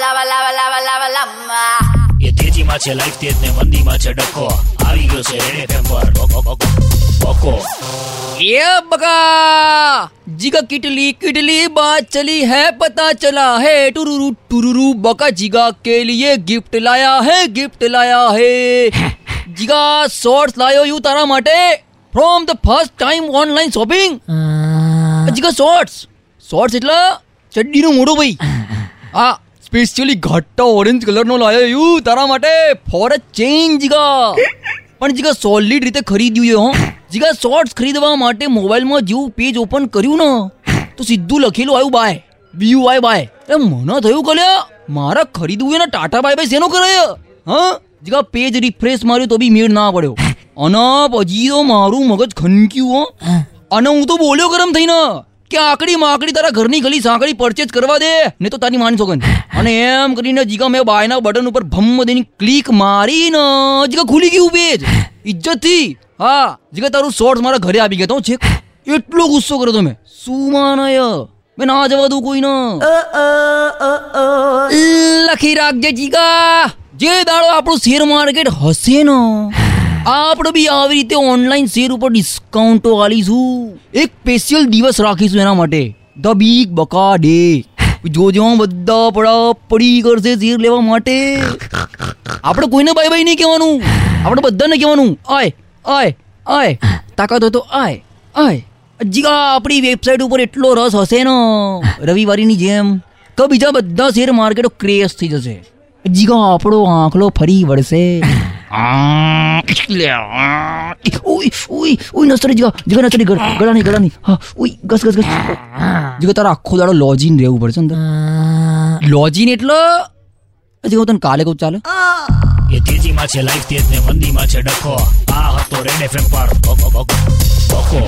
lava, lava, lava, lava, lava. એ તેજીમાં છે life તેજ ને મંદીમાં છે ડખો આવી ગયો છે રેડ એફએમ પર બકો, બકો, બકો ये बका जिगा किटली किटली बात चली है पता चला है टुरुरु टुरुरु बका जिगा के लिए गिफ्ट लाया है गिफ्ट लाया है जिगा शॉर्ट्स लायो यू तारा માટે from the first time online shopping Jiga shorts shorts એટલે ચડ્ડીનો મોટો ભાઈ આ સ્પેશિયલી ઘટ્ટો ઓરેન્જ કલરનો લાયો યુ તારા માટે ફોર અ ચેન્જ જીગા. પણ જીગા સોલિડ રીતે ખરીદ્યું હો. જીગા શોર્ટ્સ ખરીદવા માટે મોબાઈલમાં જેવું પેજ ઓપન કર્યું ને તો સીધું લખેલું આવ્યું buy. B U Y buy. એ મને થયું કલ્યા મારા ખરીદવું એના ટાટા બાય બાય શેનો કરે હા? જીગા પેજ રિફ્રેશ માર્યું તો બી મેળ ના પડ્યો. અને પછી તો મારું મગજ ખનક્યું હો. અને હું તો બોલ્યો ગરમ થઈને. કે આકડી તારા ઘરની ગલી સાંકડી પરચેજ કરવા દે. ને તો તારી માન સોગન અને એમ કરીને જીગા મેં બાયના બટન ઉપર ભમ દઈને ક્લિક મારીને જીગા ખુલી ગયું પેજ ઇજ્જતથી હા, જીગા તારું શોર્ટ્સ મારા ઘરે આવી ગયા તો છેક. એટલો ગુસ્સો કર્યો તમે શું માનય? મેં ના જવા દઉં કોઈને. લખી રાખજે જીગા. જે દાડો આપણું શેર માર્કેટ હશે ને. આપણે બી આવી રીતે ઓનલાઈન શેર ઉપર ડિસ્કાઉન્ટો આલીશું. એક સ્પેશિયલ દિવસ રાખીશું એના માટે. ધ બિગ બકા ડે જોજો બધા પડા પડી કરશે શેર લેવા માટે. આપણે કોઈને બાય બાય નહીં કહેવાનું. આપણે બધાને કહેવાનું, આય આય આય. તાકાત હોય તો, આય આય. જીગા આપણી વેબસાઇટ ઉપર એટલો રસ હશે ને. રવિવારીની જેમ તો બીજા બધા શેર માર્કેટો ક્રેશ થઈ જશે. જીગા આપણો આંખલો ફરી વળશે. ઉઈ ઉઈ ઉઈ નસરી જીગા જીગા નસરી ગળ ગળાની ગળાની. હા, ઉઈ ગસ ગસ ગસ જીગા તારા આખો દાડો લોજીન રહેવું પડશે અંદર. લોજીન એટલે? જીગા તને કાલે કહું, ચાલે? એ તેજીમાં છે લાઈફ તેજ ને મંદીમાં છે, ડખો. આ હતો રેડ એફએમ પર. ઓકો ઓકો બકો